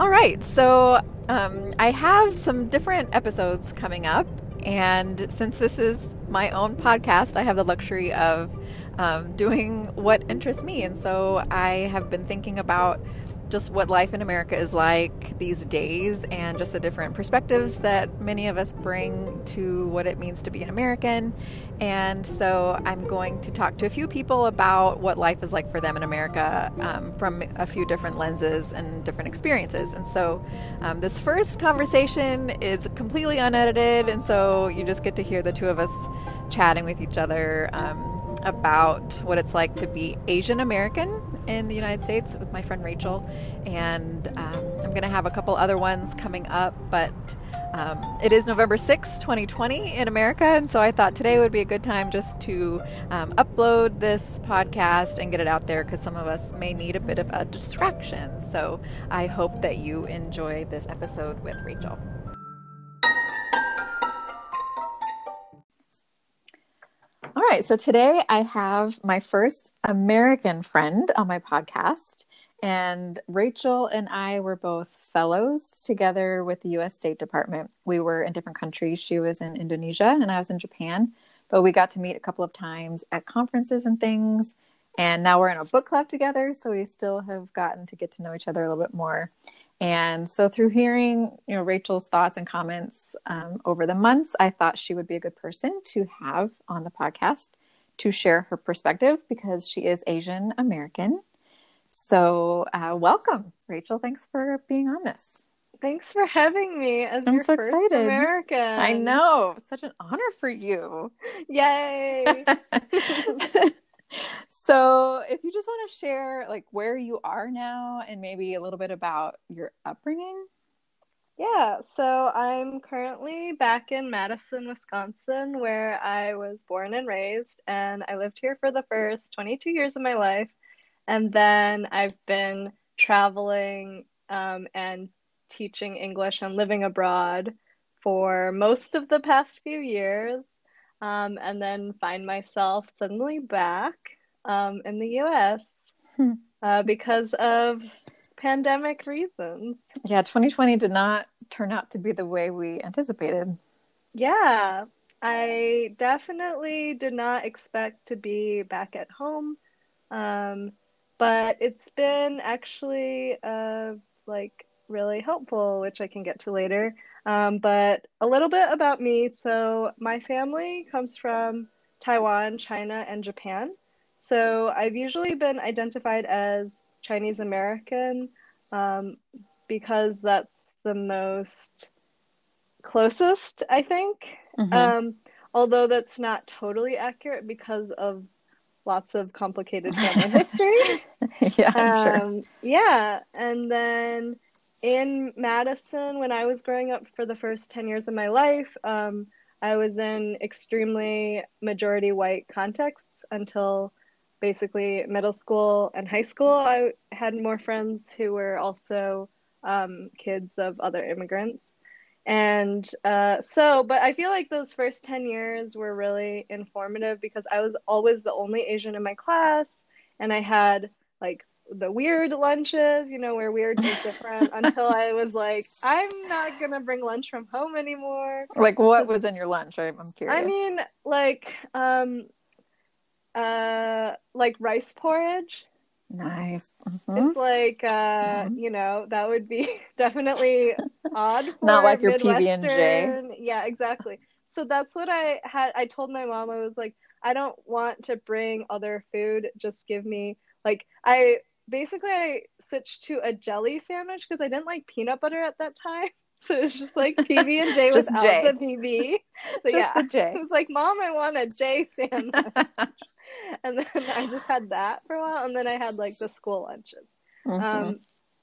All right, so um, I have some different episodes coming up, and since this is my own podcast, I have the luxury of um, doing what interests me. And so I have been thinking about just what life in America is like these days and just the different perspectives that many of us bring to what it means to be an American. And so I'm going to talk to a few people about what life is like for them in America um, from a few different lenses and different experiences. And so um, this first conversation is completely unedited, and so you just get to hear the two of us chatting with each other. Um, about what it's like to be Asian American in the United States with my friend Rachel. And um, I'm going to have a couple other ones coming up, but um, it is November 6, 2020 in America. And so I thought today would be a good time just to um, upload this podcast and get it out there because some of us may need a bit of a distraction. So I hope that you enjoy this episode with Rachel. Right, so today I have my first American friend on my podcast. And Rachel and I were both fellows together with the US State Department. We were in different countries. She was in Indonesia and I was in Japan, but we got to meet a couple of times at conferences and things. And now we're in a book club together, so we still have gotten to get to know each other a little bit more. And so through hearing, you know, Rachel's thoughts and comments um, over the months, I thought she would be a good person to have on the podcast to share her perspective because she is Asian American. So, uh, welcome, Rachel. Thanks for being on this. Thanks for having me as I'm your so first excited. American. I know. It's such an honor for you. Yay. so if you just want to share like where you are now and maybe a little bit about your upbringing? Yeah so i'm currently back in madison wisconsin where i was born and raised and i lived here for the first 22 years of my life and then i've been traveling um, and teaching english and living abroad for most of the past few years um, and then find myself suddenly back um, in the US hmm. uh, because of pandemic reasons. Yeah, 2020 did not turn out to be the way we anticipated. Yeah, I definitely did not expect to be back at home. Um, but it's been actually uh, like really helpful, which I can get to later. Um, but a little bit about me. So, my family comes from Taiwan, China, and Japan. So I've usually been identified as Chinese American um, because that's the most closest, I think. Mm-hmm. Um, although that's not totally accurate because of lots of complicated family history. yeah, um, sure. Yeah, and then in Madison, when I was growing up for the first 10 years of my life, um, I was in extremely majority white contexts until basically middle school and high school, I had more friends who were also um, kids of other immigrants. And uh, so, but I feel like those first 10 years were really informative because I was always the only Asian in my class. And I had like the weird lunches, you know, where weird is different until I was like, I'm not going to bring lunch from home anymore. Like, what was in your lunch? I'm curious. I mean, like, um, uh like rice porridge. Nice. Mm-hmm. It's like uh, mm-hmm. you know, that would be definitely odd. Not like your PB and J. Yeah, exactly. So that's what I had I told my mom I was like, I don't want to bring other food, just give me like I basically I switched to a jelly sandwich because I didn't like peanut butter at that time. So it's just like PB and J without J. the PB. So just yeah, the J. It was like, Mom, I want a J sandwich. and then I just had that for a while, and then I had like the school lunches. Mm-hmm. Um,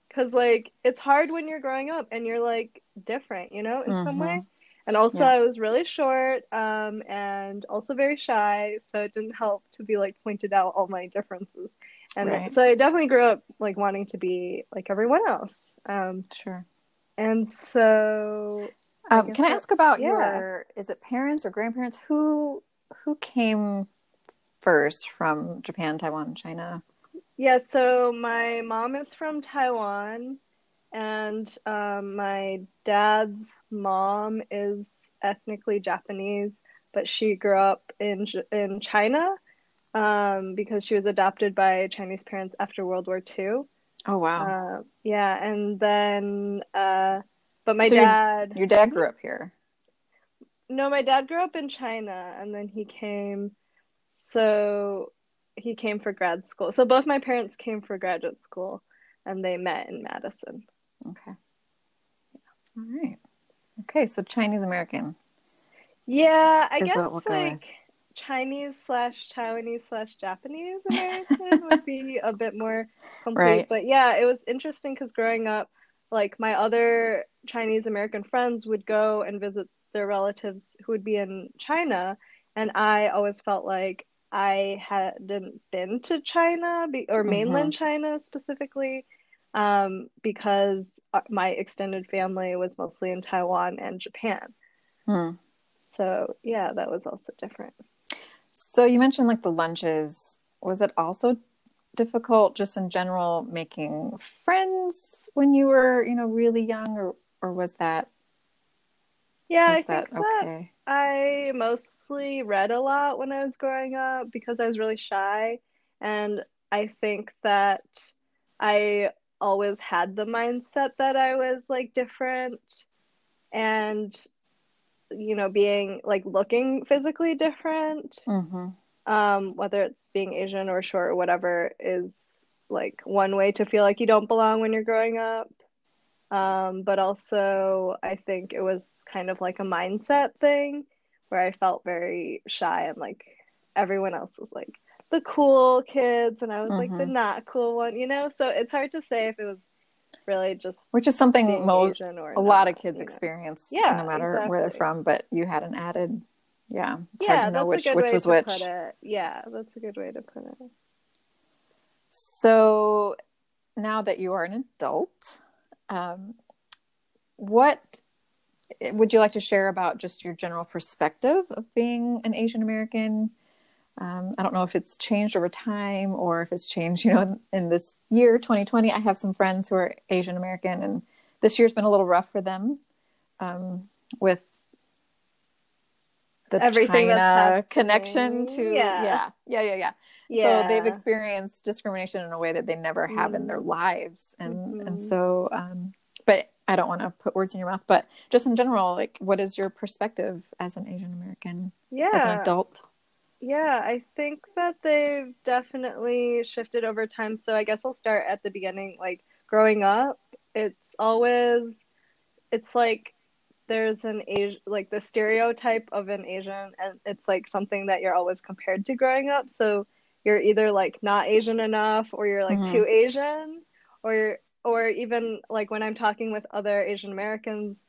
because like it's hard when you're growing up and you're like different, you know, in mm-hmm. some way. And also, yeah. I was really short, um, and also very shy, so it didn't help to be like pointed out all my differences. And right. so I definitely grew up like wanting to be like everyone else. Um, sure. And so, um, I can I ask about yeah. your? Is it parents or grandparents who who came first from Japan, Taiwan, China? Yeah, so my mom is from Taiwan and um, my dad's mom is ethnically Japanese, but she grew up in in China um, because she was adopted by Chinese parents after World War II. Oh wow! Uh, yeah, and then, uh, but my So dad. Your dad grew up here. No, my dad grew up in China, and then he came. So he came for grad school. So both my parents came for graduate school, and they met in Madison. Okay. All right. Okay, so Chinese American. Yeah, I guess what we'll go with. like Chinese slash Taiwanese slash Japanese American would be a bit more complete. Right. But yeah, it was interesting because growing up, like my other Chinese American friends would go and visit their relatives who would be in China, and I always felt like I hadn't been to China be- or mm-hmm. mainland China specifically. Um, because uh, my extended family was mostly in Taiwan and Japan. Hmm. So yeah, that was also different. So you mentioned like the lunches. Was it also difficult just in general making friends when you were, you know, really young or or was that Yeah, was I that think that? I mostly read a lot when I was growing up because I was really shy. And I think that I always had the mindset that I was like different and, you know, being like looking physically different. Mm-hmm. um, whether it's being Asian or short or whatever, is like one way to feel like you don't belong when you're growing up. Um, but also, I think it was kind of like a mindset thing where I felt very shy and like everyone else was like the cool kids, and I was like the Mhm. not cool one, you know? So it's hard to say if it was really just Which is something being mo- Asian or a lot of kids know? experience Yeah, no matter where they're from, but you had an added yeah. It's Yeah, hard to know that's which a good which way was to which. put it. Yeah, that's a good way to put it. So now that you are an adult, um, what would you like to share about just your general perspective of being an Asian American? Um, I don't know if it's changed over time or if it's changed, you know, in, in this year, 2020. I have some friends who are Asian American, and this year's been a little rough for them um, with the Everything China connection to, Yeah. yeah, yeah, yeah, yeah. Yeah. So they've experienced discrimination in a way that they never have in their Mm. lives, and and Mhm. so, um, but I don't want to put words in your mouth. But just in general, like, what is your perspective as an Asian American, yeah. as an adult? Yeah, I think that they've definitely shifted over time. So I guess I'll start at the beginning. Like growing up, it's always, it's like there's an Asian, like the stereotype of an Asian, and it's like something that you're always compared to growing up. So you're either like not Asian enough, or you're like Mhm. too Asian, or you're, or even like when I'm talking with other Asian Americans,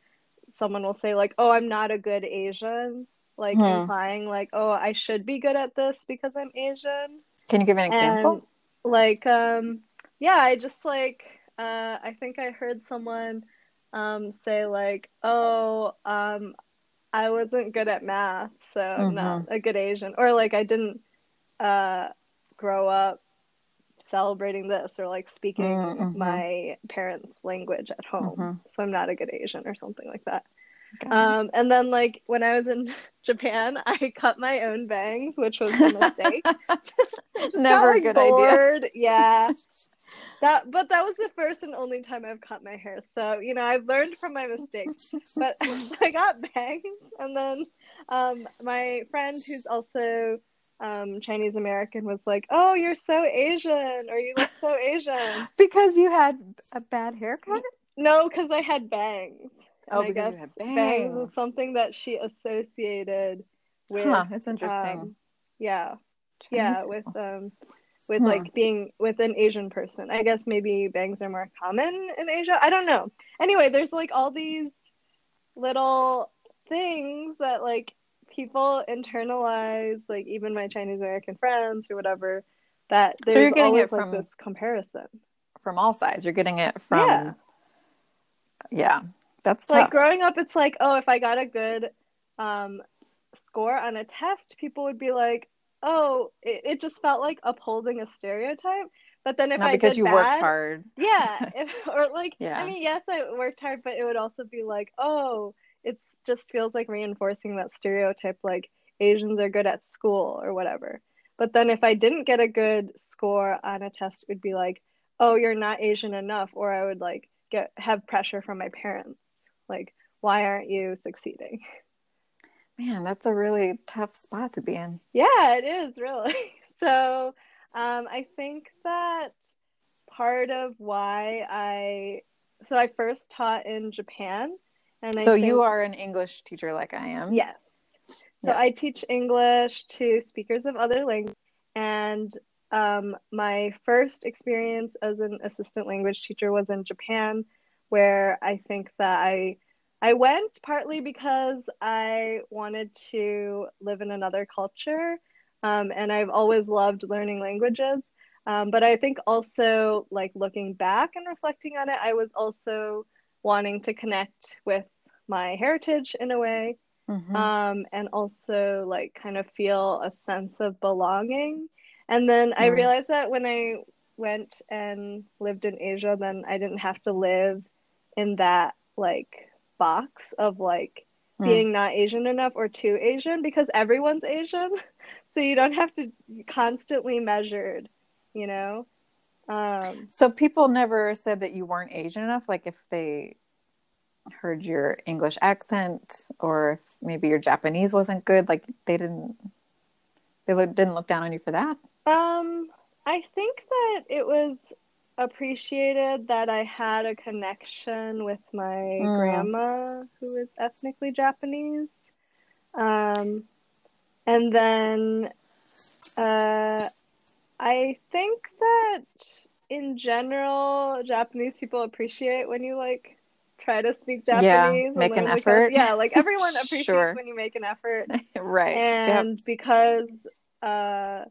someone will say like, "Oh, I'm not a good Asian." Like Hmm. implying like, oh, I should be good at this because I'm Asian. Can you give an example? And like, um, yeah, I just like, uh, I think I heard someone um, say like, oh, um, I wasn't good at math, so I'm not Mm-hmm. a good Asian, or like I didn't uh, grow up celebrating this or like speaking Mm, mhm. my parents' language at home, Mhm. so I'm not a good Asian or something like that. Um, and then like when I was in Japan, I cut my own bangs, which was a mistake. Never got, a good like, idea. Yeah. That but that was the first and only time I've cut my hair. So, you know, I've learned from my mistakes. But I got bangs and then um my friend who's also um Chinese American was like, "Oh, you're so Asian or you look so Asian." Because you had a bad haircut? No, cuz I had bangs. Oh, I guess bangs bangs. was something that she associated with Huh, it's interesting. um, yeah, Chinese yeah, people. with um with Hmm. like being with an Asian person. I guess maybe bangs are more common in Asia. I don't know. Anyway, there's like all these little things that like people internalize, like even my Chinese American friends or whatever, that So you're getting always it like from- this comparison. from all sides. You're getting it from Yeah. yeah. That's like growing up it's like oh if i got a good um score on a test people would be like oh it, it just felt like upholding a stereotype but then if Not I because did you bad, worked hard. yeah, if, or like Yeah. I mean, yes, I worked hard, but it would also be like, oh, it's just feels like reinforcing that stereotype, like Asians are good at school or whatever. But then if I didn't get a good score on a test, it would be like, oh, you're not Asian enough, or I would like get have pressure from my parents, like, why aren't you succeeding? Man, that's a really tough spot to be in. Yeah, it is really. So, um, I think that part of why I so I first taught in Japan, and I so think, you are an English teacher like I am. yes. So Yeah. I teach English to speakers of other languages, and um, my first experience as an assistant language teacher was in Japan, where I think that I I went partly because I wanted to live in another culture, um, and I've always loved learning languages. Um, but I think also, like looking back and reflecting on it, I was also wanting to connect with my heritage in a way Mhm. um, and also like kind of feel a sense of belonging. And then I Mm. realized that when I went and lived in Asia, then I didn't have to live in that like box of like Mm. being not Asian enough or too Asian because everyone's Asian. So you don't have to constantly measured, you know? Um, So people never said that you weren't Asian enough, like if they heard your English accent or if maybe your Japanese wasn't good, like they didn't they didn't look down on you for that. Um, I think that it was appreciated that I had a connection with my Mm. grandma, who is ethnically Japanese. Um, and then uh, I think that in general, Japanese people appreciate when you like try to speak Japanese. and make an the effort. Yeah, like everyone appreciates Sure. when you make an effort right. Yep. and because uh,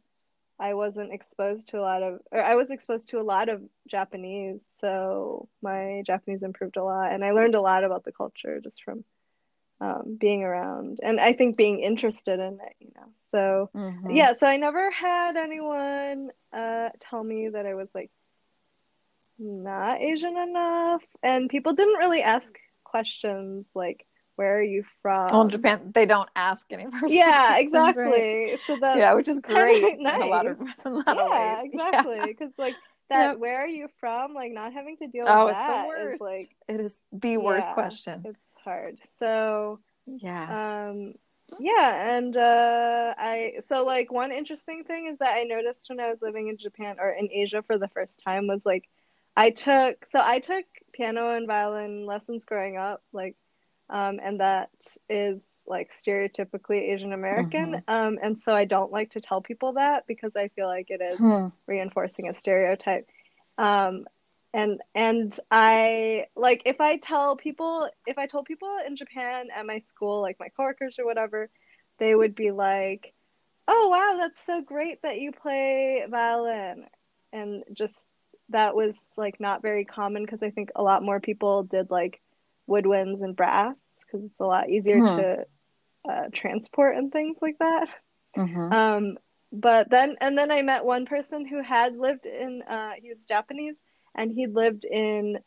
I wasn't exposed to a lot of, or I was exposed to a lot of Japanese, so my Japanese improved a lot, and I learned a lot about the culture just from um, being around, and I think being interested in it, you know. So Mhm. yeah, so I never had anyone uh, tell me that I was like not Asian enough, and people didn't really ask questions like, "Where are you from?" Well, in Japan, they don't ask any person. Yeah, questions, right? exactly. So that Yeah, which is great in a lot of, a lot yeah, of exactly. Because like that, Yep. where are you from? Like not having to deal Oh, with that is like it is the worst yeah, question. It's hard. So Yeah. um, yeah, and uh, I so like one interesting thing is that I noticed when I was living in Japan or in Asia for the first time was like I took so I took piano and violin lessons growing up, like, um, and that is like stereotypically Asian American, um, and so I don't like to tell people that because I feel like it is Hmm. reinforcing a stereotype. Um, and and I like if I tell people if I told people in Japan at my school, like my coworkers or whatever, they would be like, "Oh wow, that's so great that you play violin," and just that was like not very common because I think a lot more people did like woodwinds and brass because it's a lot easier Hmm. to uh, transport and things like that. Mhm. Um, but then, and then I met one person who had lived in, uh, he was Japanese and he'd lived in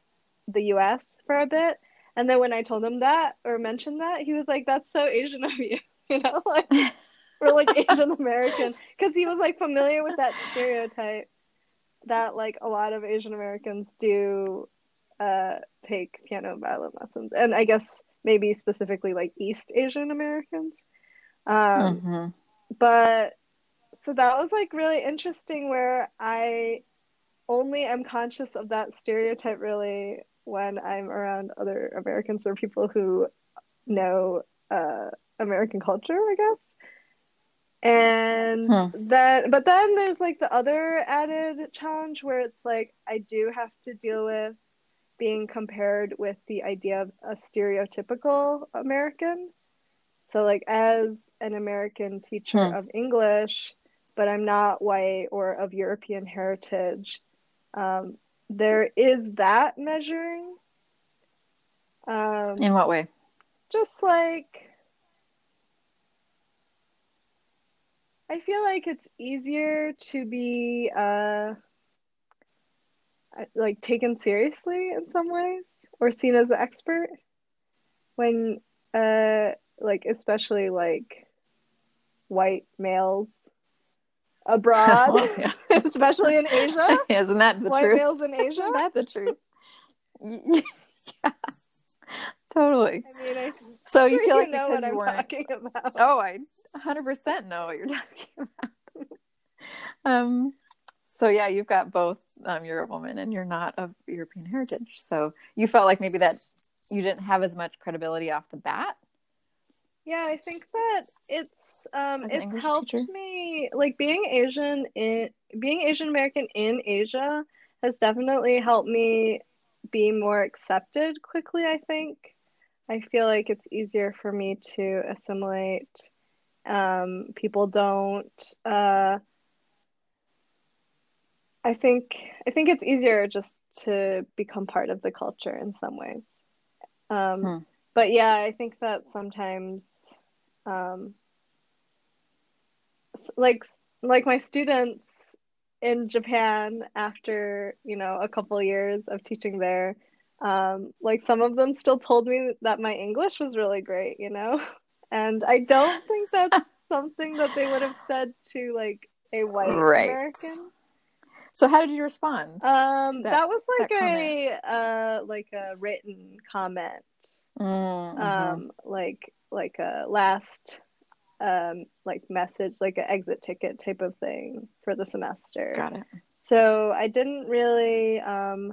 the US for a bit. And then when I told him that or mentioned that, he was like, that's so Asian of you, you know, like, we're like Asian American. Because he was like familiar with that stereotype that like a lot of Asian Americans do uh, take piano and violin lessons. And I guess maybe specifically like East Asian Americans. Um, Mhm. but so that was like really interesting where I only am conscious of that stereotype really when I'm around other Americans or people who know uh, American culture, I guess. And Hmm. then, but then there's like the other added challenge where it's like I do have to deal with being compared with the idea of a stereotypical American. So, like, as an American teacher Hmm. of English, but I'm not white or of European heritage, um, there is that measuring. Um, In what way? just like I feel like it's easier to be uh like taken seriously in some ways or seen as an expert when uh like especially like white males abroad, yeah. especially in Asia. Isn't that the white truth? males in Asia. Isn't that the truth? yeah, totally. I mean, I So you sure feel like know because what you I'm weren't talking about. Oh, I 100% know what you're talking about. um, so yeah, you've got both. Um, you're a woman and you're not of European heritage. So you felt like maybe that you didn't have as much credibility off the bat. Yeah, I think that it's um it's English helped teacher? me like being Asian in being Asian American in Asia has definitely helped me be more accepted quickly, I think. I feel like it's easier for me to assimilate. Um, people don't uh I think I think it's easier just to become part of the culture in some ways. Um, Hmm. But yeah, I think that sometimes, um, like like my students in Japan after you know a couple years of teaching there, um, like some of them still told me that my English was really great, you know, and I don't think that's something that they would have said to like a white Right. American. So how did you respond? Um, that- that, was like that a uh like a written comment. Mm, mhm. Um, like like a last um like message, like an exit ticket type of thing for the semester. Got it. So I didn't really um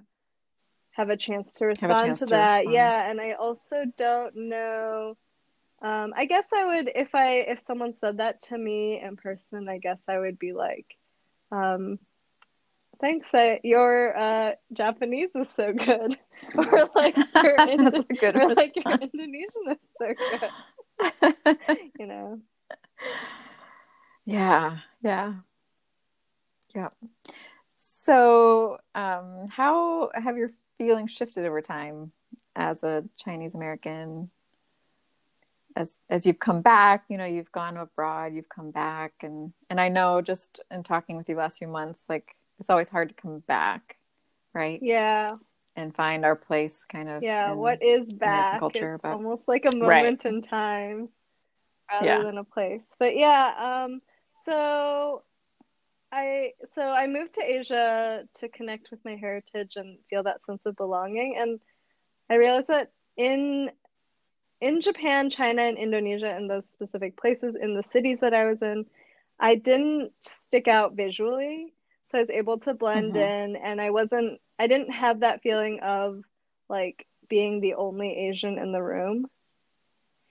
have a chance to respond chance to to that. respond. Yeah, and I also don't know. Um, I guess I would if I if someone said that to me in person, I guess I would be like, um, thanks, your uh, Japanese is so good, or like your Indo- a good or like your. Indonesian is so good. You know. yeah, yeah, yeah. So, um, how have your feelings shifted over time as a Chinese American? As as you've come back, you know, you've gone abroad, you've come back, and and I know just in talking with you last few months, like it's always hard to come back, right? Yeah. And find our place, kind of. Yeah. in- what is back? culture, it's but- almost like a Right. moment in time rather Yeah. than a place. But yeah, um, so I so I moved to Asia to connect with my heritage and feel that sense of belonging. And I realized that in in Japan, China, and Indonesia, in those specific places, in the cities that I was in, I didn't stick out visually. So I was able to blend Mhm. in, and I wasn't, I didn't have that feeling of like being the only Asian in the room.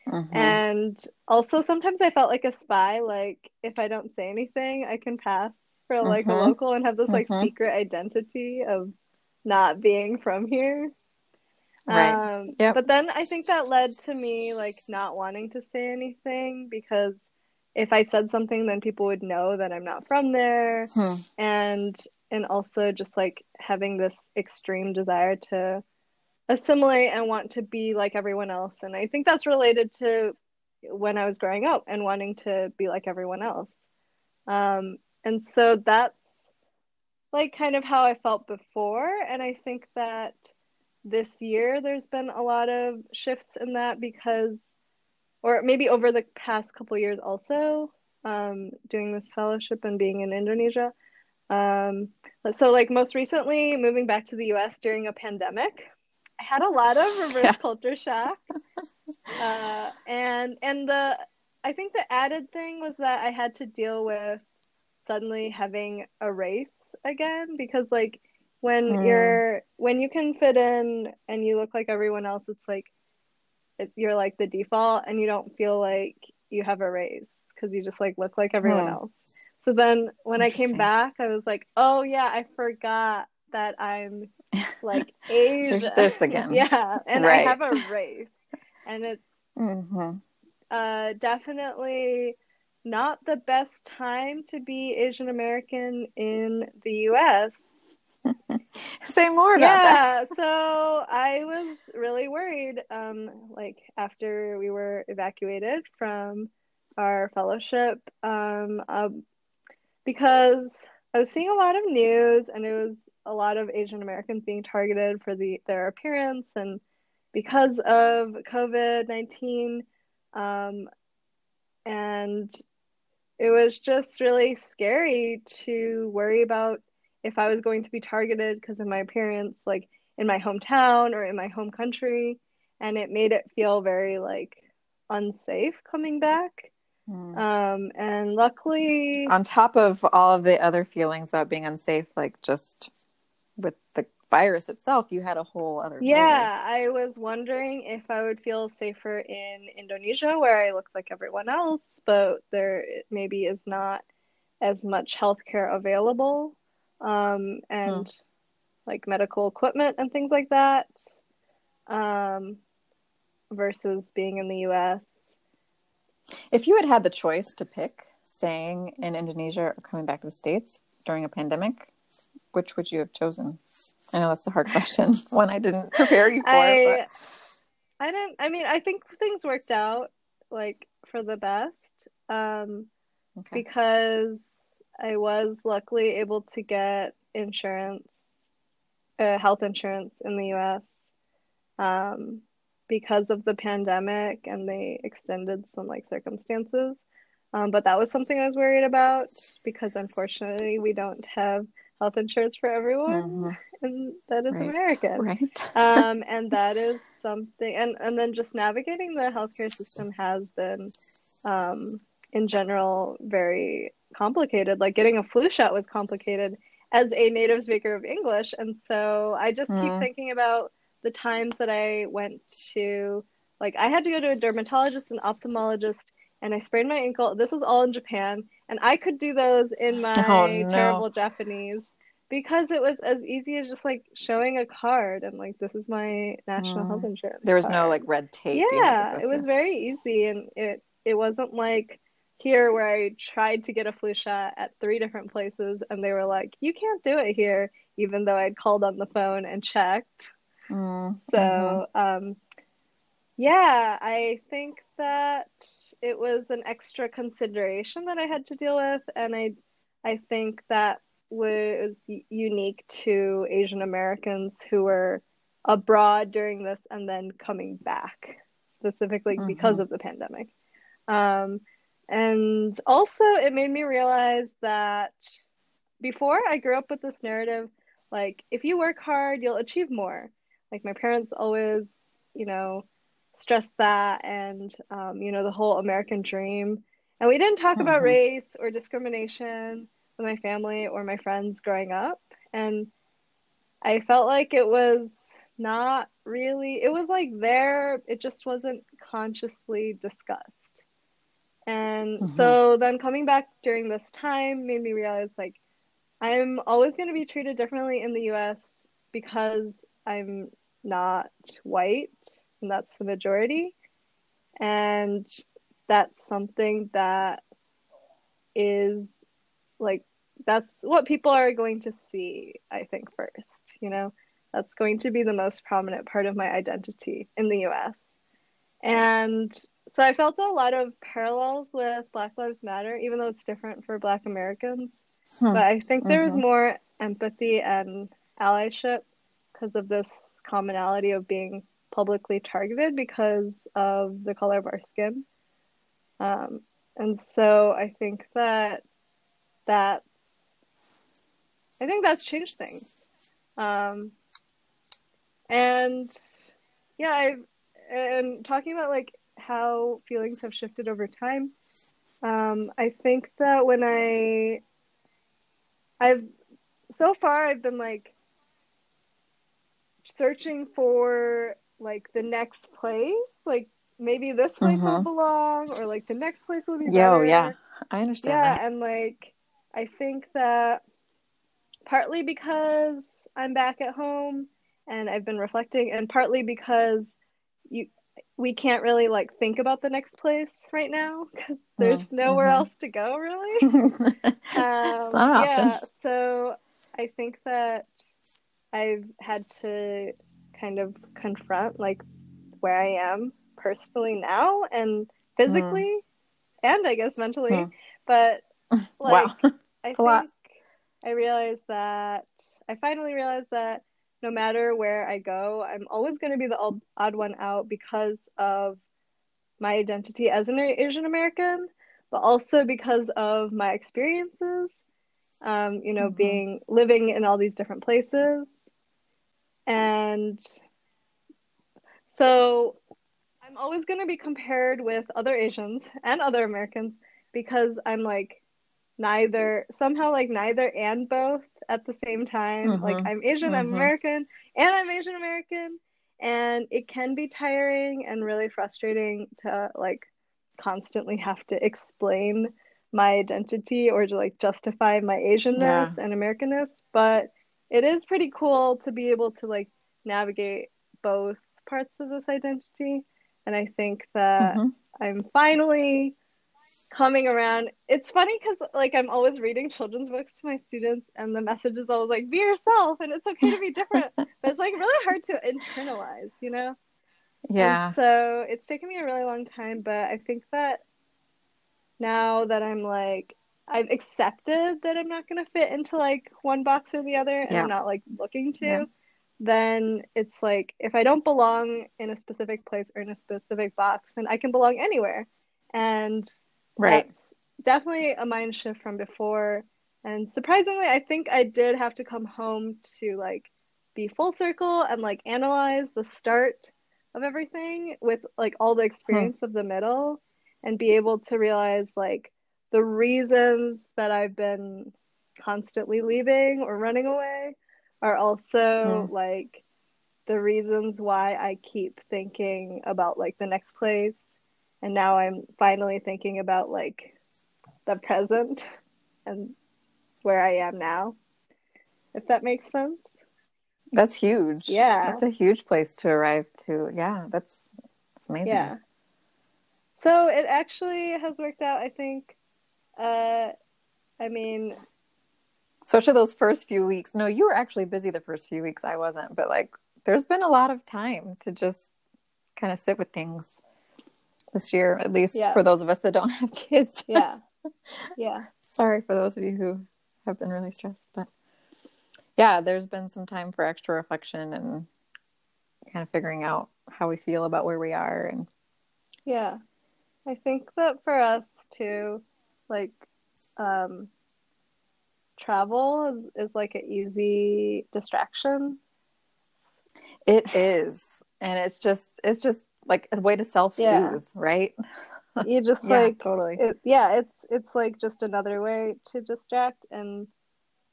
Mhm. And also, sometimes I felt like a spy. Like, if I don't say anything, I can pass for like a Mhm. local and have this like Mhm. secret identity of not being from here. Right. Um, Yep. But then I think that led to me like not wanting to say anything because if I said something, then people would know that I'm not from there, Hmm. and and also just like having this extreme desire to assimilate and want to be like everyone else. And I think that's related to when I was growing up and wanting to be like everyone else. Um, and so that's like kind of how I felt before. And I think that this year there's been a lot of shifts in that because, or maybe over the past couple years also, um, doing this fellowship and being in Indonesia. Um, so like most recently moving back to the US during a pandemic, I had a lot of reverse Yeah. culture shock. Uh, and and the I think the added thing was that I had to deal with suddenly having a race again because like when Hmm. you're when you can fit in and you look like everyone else it's like it, you're like the default and you don't feel like you have a race because you just like look like everyone Hmm. else so then when i came back i was like oh yeah i forgot that i'm like asian this again. yeah and Right. i have a race and it's Mhm. uh, definitely not the best time to be Asian American in the US. Say more about that. Yeah, so I was really worried um, like after we were evacuated from our fellowship um, um, because I was seeing a lot of news and it was a lot of Asian Americans being targeted for the their appearance and because of COVID nineteen, um, and it was just really scary to worry about if I was going to be targeted because of my appearance, like in my hometown or in my home country, and it made it feel very like unsafe coming back. Mm. Um, and luckily, on top of all of the other feelings about being unsafe, like just with the virus itself, you had a whole other. Yeah, I was wondering if I would feel safer in Indonesia, where I look like everyone else, but there maybe is not as much healthcare available, um, and hmm. like medical equipment and things like that, um, versus being in the U.S. If you had had the choice to pick staying in Indonesia or coming back to the States during a pandemic, which would you have chosen? I know that's a hard question, one I didn't prepare you for. I, but... I don't, I mean, I think things worked out like for the best um, okay. because I was luckily able to get insurance, uh, health insurance in the US. Um, because of the pandemic and they extended some like circumstances. Um, but that was something I was worried about because unfortunately we don't have health insurance for everyone, mm-hmm. and that is right. American. Right. um, and that is something, and and then just navigating the healthcare system has been, um, in general, very complicated. Like getting a flu shot was complicated as a native speaker of English, and so I just mm. keep thinking about the times that I went to, like, I had to go to a dermatologist and ophthalmologist, and I sprained my ankle. This was all in Japan, and I could do those in my oh, no. terrible Japanese because it was as easy as just like showing a card and like this is my national mm. health insurance. There was card. no like red tape. Yeah, it was very easy, and it it wasn't like here where I tried to get a flu shot at three different places, and they were like, "You can't do it here," even though I'd called on the phone and checked. Mm, so, mm-hmm. um, yeah, I think that it was an extra consideration that I had to deal with, and I, I think that was unique to Asian Americans who were abroad during this and then coming back, specifically mm-hmm. because of the pandemic. Um, and also, it made me realize that before I grew up with this narrative like, if you work hard, you'll achieve more. Like my parents always, you know, stressed that and, um, you know, the whole American dream. And we didn't talk mm-hmm. about race or discrimination with my family or my friends growing up. And I felt like it was not really, it was like there, it just wasn't consciously discussed. And mm-hmm. so then coming back during this time made me realize like I'm always going to be treated differently in the US because I'm not white, and that's the majority. And that's something that is like, that's what people are going to see, I think, first. You know, that's going to be the most prominent part of my identity in the US. And so I felt a lot of parallels with Black Lives Matter, even though it's different for Black Americans. Hmm. But I think there was mm-hmm. more empathy and allyship because of this commonality of being publicly targeted because of the color of our skin. Um, and so I think that that's I think that's changed things. Um, and yeah, I've and talking about like how feelings have shifted over time. Um, I think that when I I've so far I've been like searching for like the next place, like maybe this place mm-hmm. will belong, or like the next place will be Yo, better. yeah, I understand. Yeah, that. and like I think that partly because I'm back at home and I've been reflecting, and partly because you we can't really like think about the next place right now because there's mm-hmm. nowhere mm-hmm. else to go really. um, yeah, so I think that I've had to kind of confront like where I am personally now and physically mm. and I guess mentally. Mm. But like wow. I think I realized that I finally realized that no matter where I go, I'm always going to be the odd, odd one out because of my identity as an Asian American, but also because of my experiences. Um, you know, mm-hmm. being living in all these different places, and so I'm always going to be compared with other Asians and other Americans because I'm like neither somehow like neither and both at the same time. Mm-hmm. Like I'm Asian, mm-hmm. I'm American, and I'm Asian American, and it can be tiring and really frustrating to like constantly have to explain my identity or to like justify my Asianness yeah. and Americanness, but it is pretty cool to be able to like navigate both parts of this identity. And I think that mm-hmm. I'm finally coming around. It's funny because like I'm always reading children's books to my students, and the message is always like, "Be yourself," and it's okay to be different. but it's like really hard to internalize, you know? Yeah. And so it's taken me a really long time, but I think that now that I'm like I've accepted that I'm not gonna fit into like one box or the other, and yeah. I'm not like looking to. Yeah. Then it's like if I don't belong in a specific place or in a specific box, then I can belong anywhere. And Right. That's definitely a mind shift from before. And surprisingly, I think I did have to come home to like be full circle and like analyze the start of everything with like all the experience hmm. of the middle and be able to realize like the reasons that I've been constantly leaving or running away are also hmm. like the reasons why I keep thinking about like the next place and now i'm finally thinking about like the present and where i am now if that makes sense. That's huge. Yeah. That's a huge place to arrive to. Yeah that's, that's amazing. Yeah. So it actually has worked out i think uh i mean especially those first few weeks no you were actually busy the first few weeks. I wasn't but like there's been a lot of time to just kind of sit with things this year, at least yeah. for those of us that don't have kids. yeah. Yeah. Sorry for those of you who have been really stressed, but yeah, there's been some time for extra reflection and kind of figuring out how we feel about where we are and yeah. I think that for us too, like um travel is, is like an easy distraction. It is. And it's just it's just like a way to self-soothe, yeah. right? You just yeah, like totally. It, yeah, it's it's like just another way to distract, and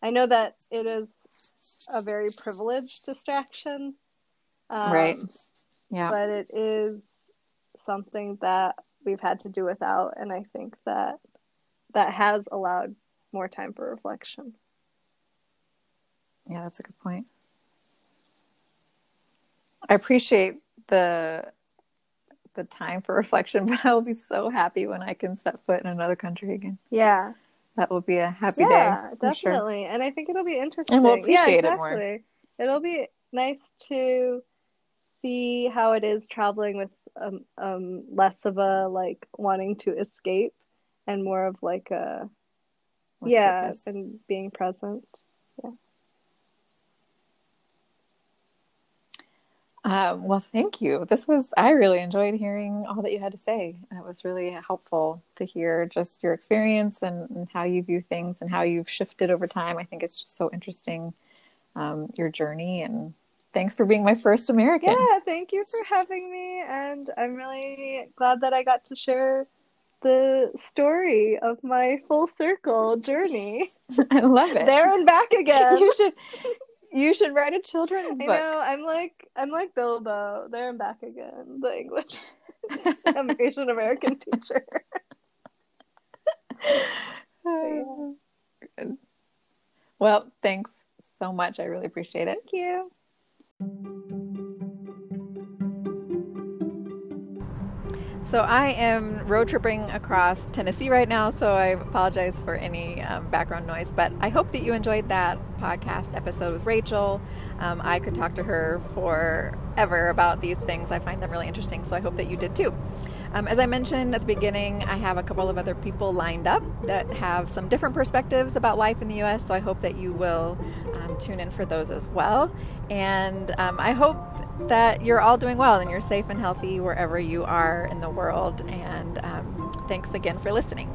I know that it is a very privileged distraction, um, right? Yeah, but it is something that we've had to do without, and I think that that has allowed more time for reflection. Yeah, that's a good point. I appreciate the the time for reflection, but I will be so happy when I can set foot in another country again. Yeah. That will be a happy yeah, day. Yeah, definitely. Sure. And I think it'll be interesting. And we'll appreciate yeah, exactly. it more. It'll be nice to see how it is traveling with um, um less of a like wanting to escape and more of like a yeah purpose. and being present. Um, well, thank you. This was, I really enjoyed hearing all that you had to say. It was really helpful to hear just your experience and, and how you view things and how you've shifted over time. I think it's just so interesting, um, your journey. And thanks for being my first American. Yeah, thank you for having me. And I'm really glad that I got to share the story of my full circle journey. I love it. There and back again. you should you should write a children's book. I know. I'm like I'm like Bilbo. There and back again. The English. I'm an Asian American teacher. well, thanks so much. I really appreciate it. Thank you. So I am road tripping across Tennessee right now, so I apologize for any um, background noise. But I hope that you enjoyed that podcast episode with Rachel. Um, I could talk to her forever about these things. I find them really interesting, so I hope that you did too. Um, as I mentioned at the beginning, I have a couple of other people lined up that have some different perspectives about life in the U.S., so I hope that you will um, tune in for those as well. And um, I hope that you're all doing well and you're safe and healthy wherever you are in the world. And um, thanks again for listening.